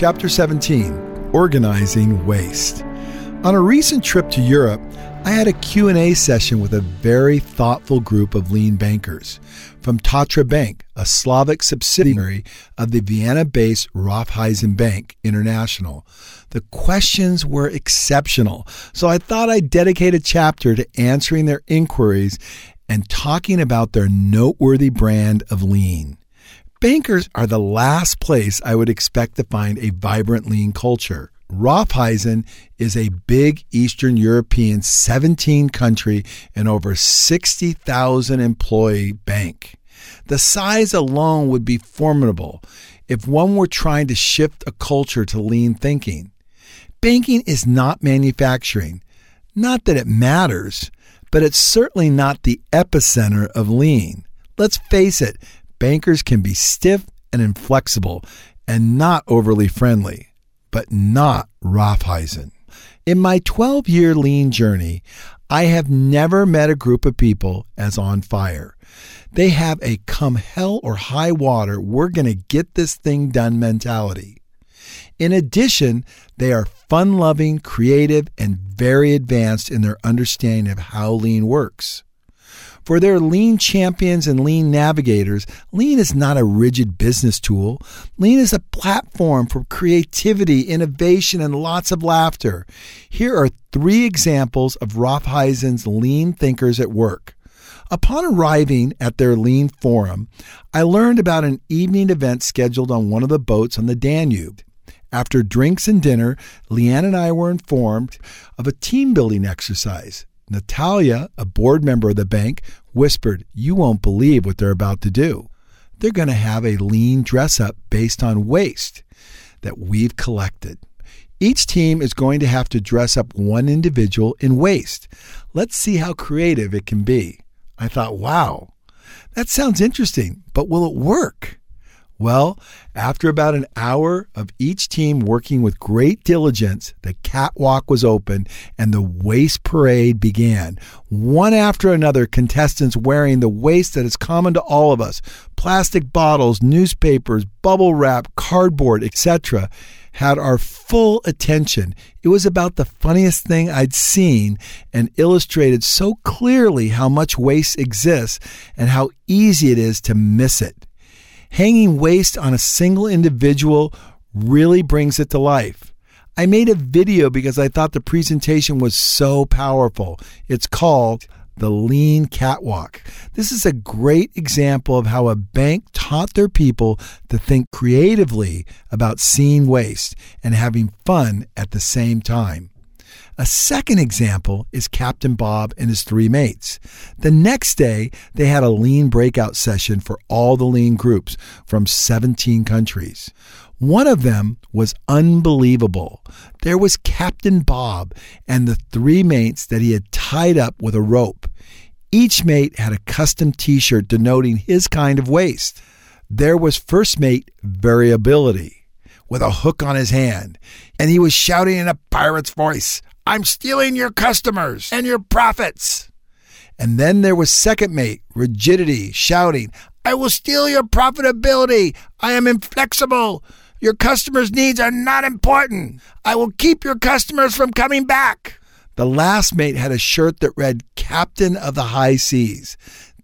Chapter 17 Organizing Waste. On a recent trip to Europe, I had a Q&A session with a very thoughtful group of lean bankers from Tatra Bank, a Slovak subsidiary of the Vienna-based Raiffeisen Bank International. The questions were exceptional, so I thought I'd dedicate a chapter to answering their inquiries and talking about their noteworthy brand of lean. Bankers are the last place I would expect to find a vibrant lean culture. Raiffeisen is a big Eastern European 17 country and over 60,000 employee bank. The size alone would be formidable if one were trying to shift a culture to lean thinking. Banking is not manufacturing. Not that it matters, but it's certainly not the epicenter of lean. Let's face it, bankers can be stiff and inflexible and not overly friendly but not Raiffeisen. In my 12 year lean journey, I have never met a group of people as on fire. They have a come hell or high water, we're going to get this thing done mentality. In addition, they are fun loving, creative, and very advanced in their understanding of how lean works. For their lean champions and lean navigators, lean is not a rigid business tool. Lean is a platform for creativity, innovation, and lots of laughter. Here are three examples of Raiffeisen's lean thinkers at work. Upon arriving at their lean forum, I learned about an evening event scheduled on one of the boats on the Danube. After drinks and dinner, Leanne and I were informed of a team building exercise. Natalia, a board member of the bank, whispered, You won't believe what they're about to do. They're going to have a lean dress up based on waste that we've collected. Each team is going to have to dress up one individual in waste. Let's see how creative it can be. I thought, wow, that sounds interesting, but will it work? Well, after about an hour of each team working with great diligence, the catwalk was open and the waste parade began. One after another, contestants wearing the waste that is common to all of us plastic bottles, newspapers, bubble wrap, cardboard, etc. had our full attention. It was about the funniest thing I'd seen and illustrated so clearly how much waste exists and how easy it is to miss it. Hanging waste on a single individual really brings it to life. I made a video because I thought the presentation was so powerful. It's called the Lean Catwalk. This is a great example of how a bank taught their people to think creatively about seeing waste and having fun at the same time. A second example is Captain Bob and his three mates. The next day, they had a lean breakout session for all the lean groups from 17 countries. One of them was unbelievable. There was Captain Bob and the three mates that he had tied up with a rope. Each mate had a custom t shirt denoting his kind of waste. There was first mate variability with a hook on his hand, and he was shouting in a pirate's voice, I'm stealing your customers and your profits. And then there was second mate, rigidity, shouting, I will steal your profitability. I am inflexible. Your customers' needs are not important. I will keep your customers from coming back. The last mate had a shirt that read Captain of the High Seas.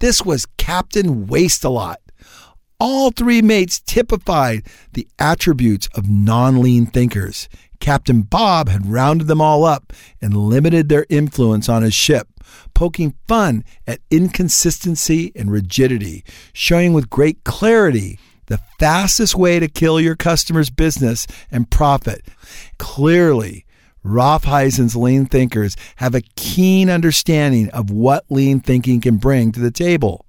This was Captain Waste a Lot. All three mates typified the attributes of non lean thinkers. Captain Bob had rounded them all up and limited their influence on his ship, poking fun at inconsistency and rigidity, showing with great clarity the fastest way to kill your customer's business and profit. Clearly, Raiffeisen's lean thinkers have a keen understanding of what lean thinking can bring to the table,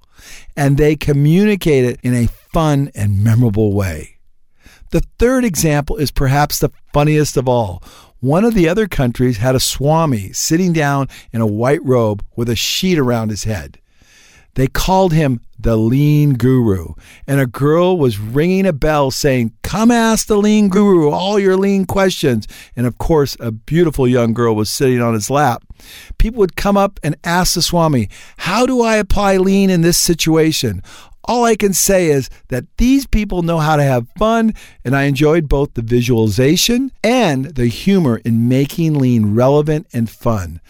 and they communicate it in a fun and memorable way. The third example is perhaps the funniest of all. One of the other countries had a Swami sitting down in a white robe with a sheet around his head. They called him the lean guru, and a girl was ringing a bell saying, Come ask the lean guru all your lean questions. And of course, a beautiful young girl was sitting on his lap. People would come up and ask the Swami, How do I apply lean in this situation? All I can say is that these people know how to have fun, and I enjoyed both the visualization and the humor in making lean relevant and fun.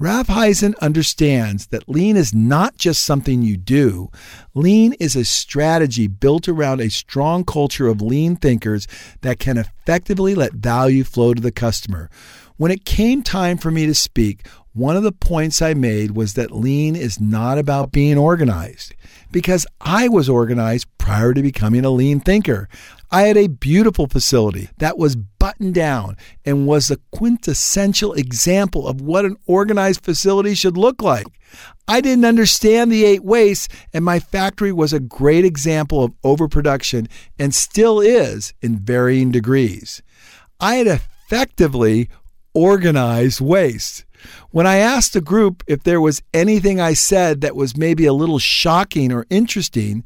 Raiffeisen understands that lean is not just something you do. Lean is a strategy built around a strong culture of lean thinkers that can effectively let value flow to the customer. When it came time for me to speak, one of the points I made was that lean is not about being organized because I was organized prior to becoming a lean thinker. I had a beautiful facility that was buttoned down and was the quintessential example of what an organized facility should look like. I didn't understand the eight wastes, and my factory was a great example of overproduction and still is in varying degrees. I had effectively organized waste. When I asked the group if there was anything I said that was maybe a little shocking or interesting,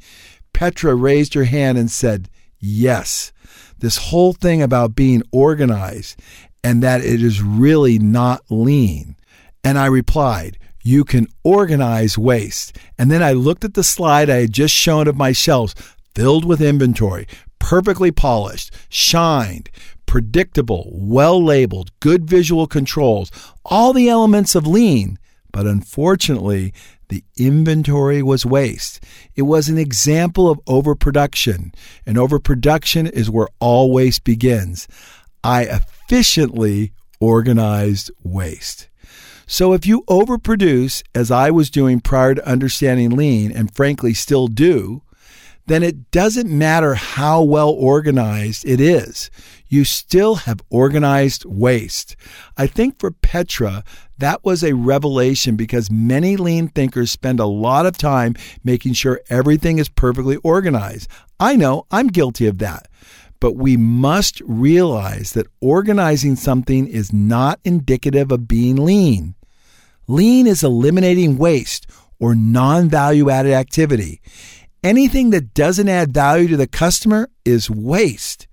Petra raised her hand and said, Yes, this whole thing about being organized and that it is really not lean. And I replied, You can organize waste. And then I looked at the slide I had just shown of my shelves filled with inventory, perfectly polished, shined, predictable, well labeled, good visual controls, all the elements of lean. But unfortunately, the inventory was waste. It was an example of overproduction, and overproduction is where all waste begins. I efficiently organized waste. So if you overproduce, as I was doing prior to understanding lean, and frankly still do, then it doesn't matter how well organized it is. You still have organized waste. I think for Petra, that was a revelation because many lean thinkers spend a lot of time making sure everything is perfectly organized. I know I'm guilty of that. But we must realize that organizing something is not indicative of being lean. Lean is eliminating waste or non value added activity. Anything that doesn't add value to the customer is waste.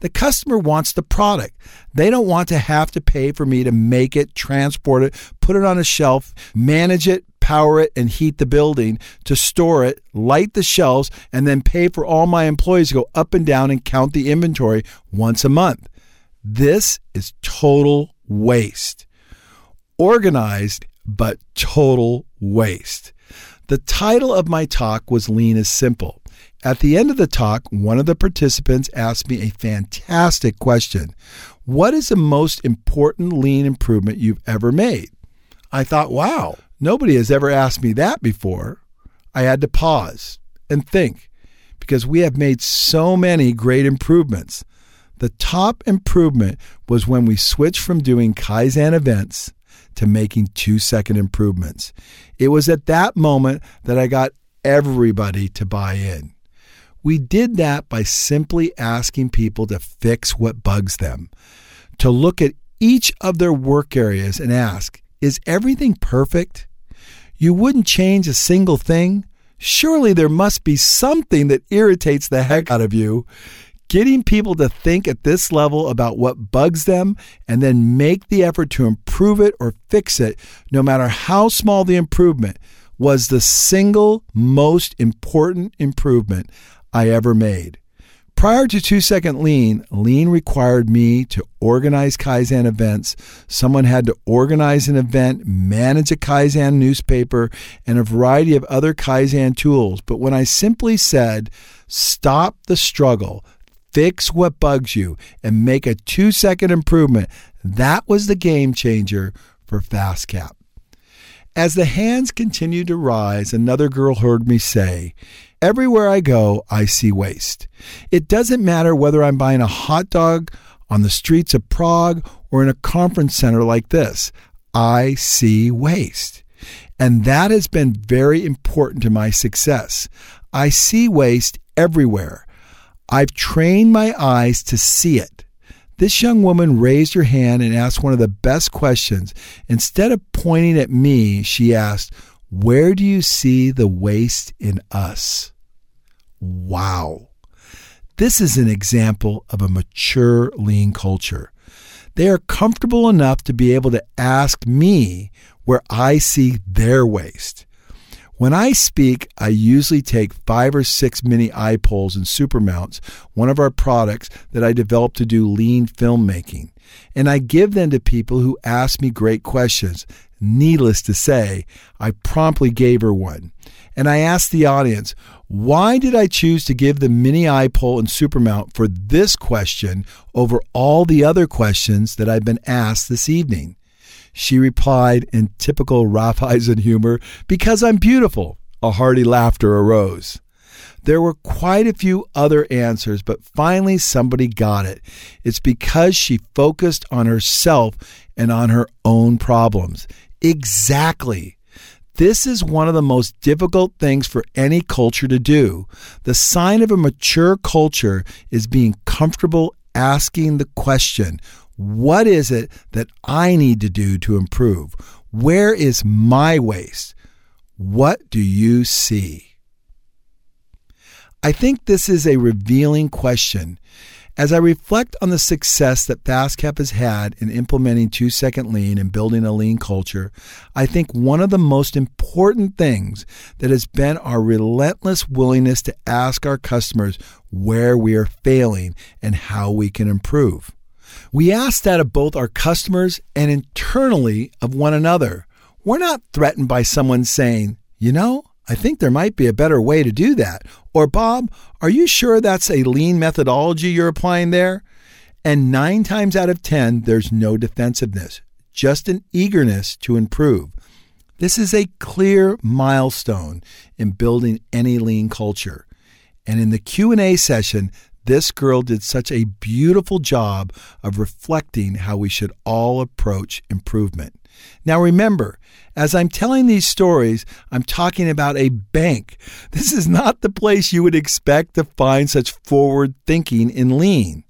The customer wants the product. They don't want to have to pay for me to make it, transport it, put it on a shelf, manage it, power it, and heat the building, to store it, light the shelves, and then pay for all my employees to go up and down and count the inventory once a month. This is total waste. Organized, but total waste. The title of my talk was Lean is Simple. At the end of the talk, one of the participants asked me a fantastic question What is the most important lean improvement you've ever made? I thought, wow, nobody has ever asked me that before. I had to pause and think because we have made so many great improvements. The top improvement was when we switched from doing Kaizen events to making two second improvements. It was at that moment that I got everybody to buy in. We did that by simply asking people to fix what bugs them, to look at each of their work areas and ask, is everything perfect? You wouldn't change a single thing? Surely there must be something that irritates the heck out of you getting people to think at this level about what bugs them and then make the effort to improve it or fix it, no matter how small the improvement, was the single most important improvement I ever made. Prior to two second lean, lean required me to organize Kaizen events. Someone had to organize an event, manage a Kaizen newspaper, and a variety of other Kaizen tools. But when I simply said, stop the struggle, fix what bugs you, and make a two second improvement. That was the game changer for FastCap. As the hands continued to rise, another girl heard me say, Everywhere I go, I see waste. It doesn't matter whether I'm buying a hot dog on the streets of Prague or in a conference center like this. I see waste. And that has been very important to my success. I see waste everywhere. I've trained my eyes to see it. This young woman raised her hand and asked one of the best questions. Instead of pointing at me, she asked, Where do you see the waste in us? Wow. This is an example of a mature lean culture. They are comfortable enough to be able to ask me where I see their waste. When I speak, I usually take five or six mini eye poles and super mounts, one of our products that I developed to do lean filmmaking, and I give them to people who ask me great questions. Needless to say, I promptly gave her one. And I asked the audience, why did I choose to give the mini eye pole and super mount for this question over all the other questions that I've been asked this evening? She replied in typical Ralph humor, Because I'm beautiful. A hearty laughter arose. There were quite a few other answers, but finally somebody got it. It's because she focused on herself and on her own problems. Exactly. This is one of the most difficult things for any culture to do. The sign of a mature culture is being comfortable asking the question what is it that I need to do to improve? Where is my waste? What do you see? I think this is a revealing question. As I reflect on the success that FastCap has had in implementing two second lean and building a lean culture, I think one of the most important things that has been our relentless willingness to ask our customers where we are failing and how we can improve. We ask that of both our customers and internally of one another. We're not threatened by someone saying, you know, I think there might be a better way to do that. Or, Bob, are you sure that's a lean methodology you're applying there? And nine times out of 10, there's no defensiveness, just an eagerness to improve. This is a clear milestone in building any lean culture. And in the Q&A session, this girl did such a beautiful job of reflecting how we should all approach improvement. Now, remember, as I'm telling these stories, I'm talking about a bank. This is not the place you would expect to find such forward thinking in lean.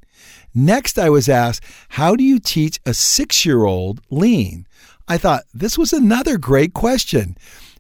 Next, I was asked, How do you teach a six year old lean? I thought this was another great question.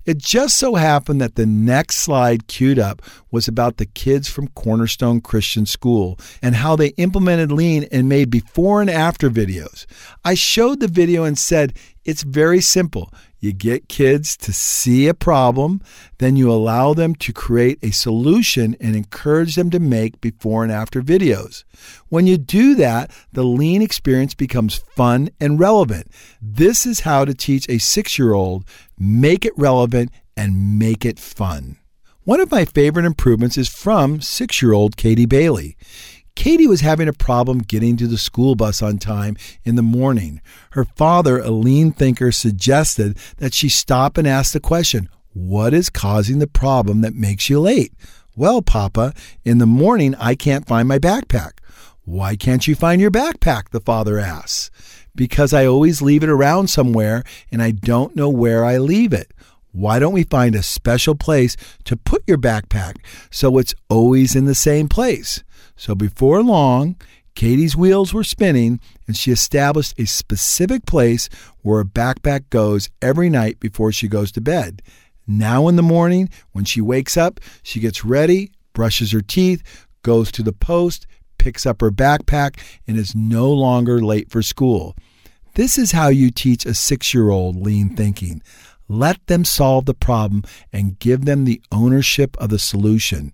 It just so happened that the next slide queued up was about the kids from Cornerstone Christian School and how they implemented lean and made before and after videos. I showed the video and said, it's very simple. You get kids to see a problem, then you allow them to create a solution and encourage them to make before and after videos. When you do that, the lean experience becomes fun and relevant. This is how to teach a six year old, make it relevant, and make it fun. One of my favorite improvements is from six year old Katie Bailey. Katie was having a problem getting to the school bus on time in the morning. Her father, a lean thinker, suggested that she stop and ask the question, What is causing the problem that makes you late? Well, Papa, in the morning I can't find my backpack. Why can't you find your backpack? The father asks. Because I always leave it around somewhere and I don't know where I leave it. Why don't we find a special place to put your backpack so it's always in the same place? So before long, Katie's wheels were spinning and she established a specific place where her backpack goes every night before she goes to bed. Now in the morning, when she wakes up, she gets ready, brushes her teeth, goes to the post, picks up her backpack, and is no longer late for school. This is how you teach a six year old lean thinking. Let them solve the problem and give them the ownership of the solution.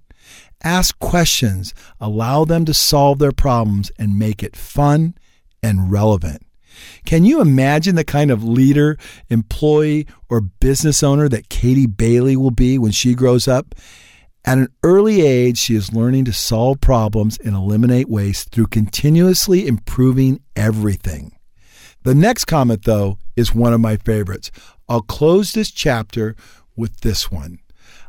Ask questions, allow them to solve their problems, and make it fun and relevant. Can you imagine the kind of leader, employee, or business owner that Katie Bailey will be when she grows up? At an early age, she is learning to solve problems and eliminate waste through continuously improving everything. The next comment, though, is one of my favorites. I'll close this chapter with this one.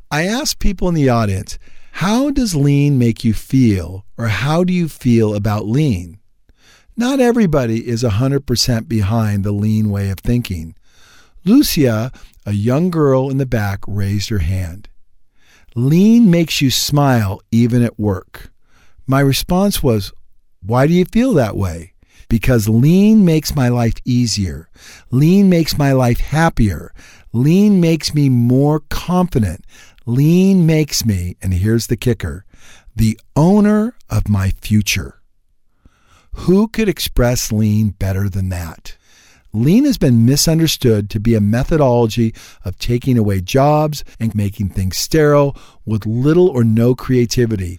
I asked people in the audience, how does lean make you feel, or how do you feel about lean? Not everybody is 100% behind the lean way of thinking. Lucia, a young girl in the back, raised her hand. Lean makes you smile even at work. My response was, Why do you feel that way? Because lean makes my life easier. Lean makes my life happier. Lean makes me more confident. Lean makes me, and here's the kicker, the owner of my future. Who could express lean better than that? Lean has been misunderstood to be a methodology of taking away jobs and making things sterile with little or no creativity.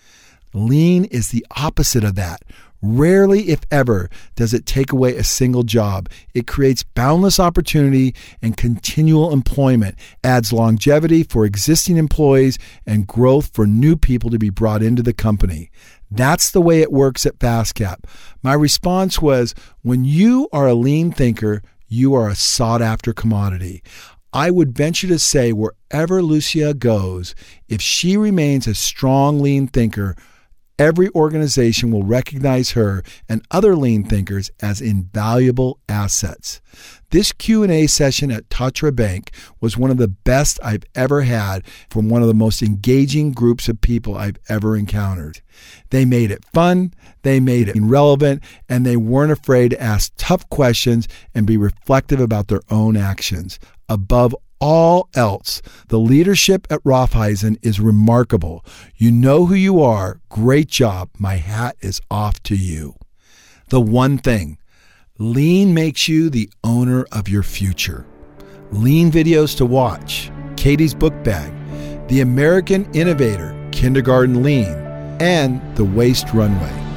Lean is the opposite of that. Rarely, if ever, does it take away a single job. It creates boundless opportunity and continual employment, adds longevity for existing employees, and growth for new people to be brought into the company. That's the way it works at FastCap. My response was when you are a lean thinker, you are a sought after commodity. I would venture to say, wherever Lucia goes, if she remains a strong lean thinker, every organization will recognize her and other lean thinkers as invaluable assets. This Q&A session at Tatra Bank was one of the best I've ever had from one of the most engaging groups of people I've ever encountered. They made it fun, they made it relevant, and they weren't afraid to ask tough questions and be reflective about their own actions. Above all else, the leadership at Raiffeisen is remarkable. You know who you are. Great job. My hat is off to you. The one thing lean makes you the owner of your future. Lean videos to watch, Katie's book bag, The American Innovator, Kindergarten Lean, and The Waste Runway.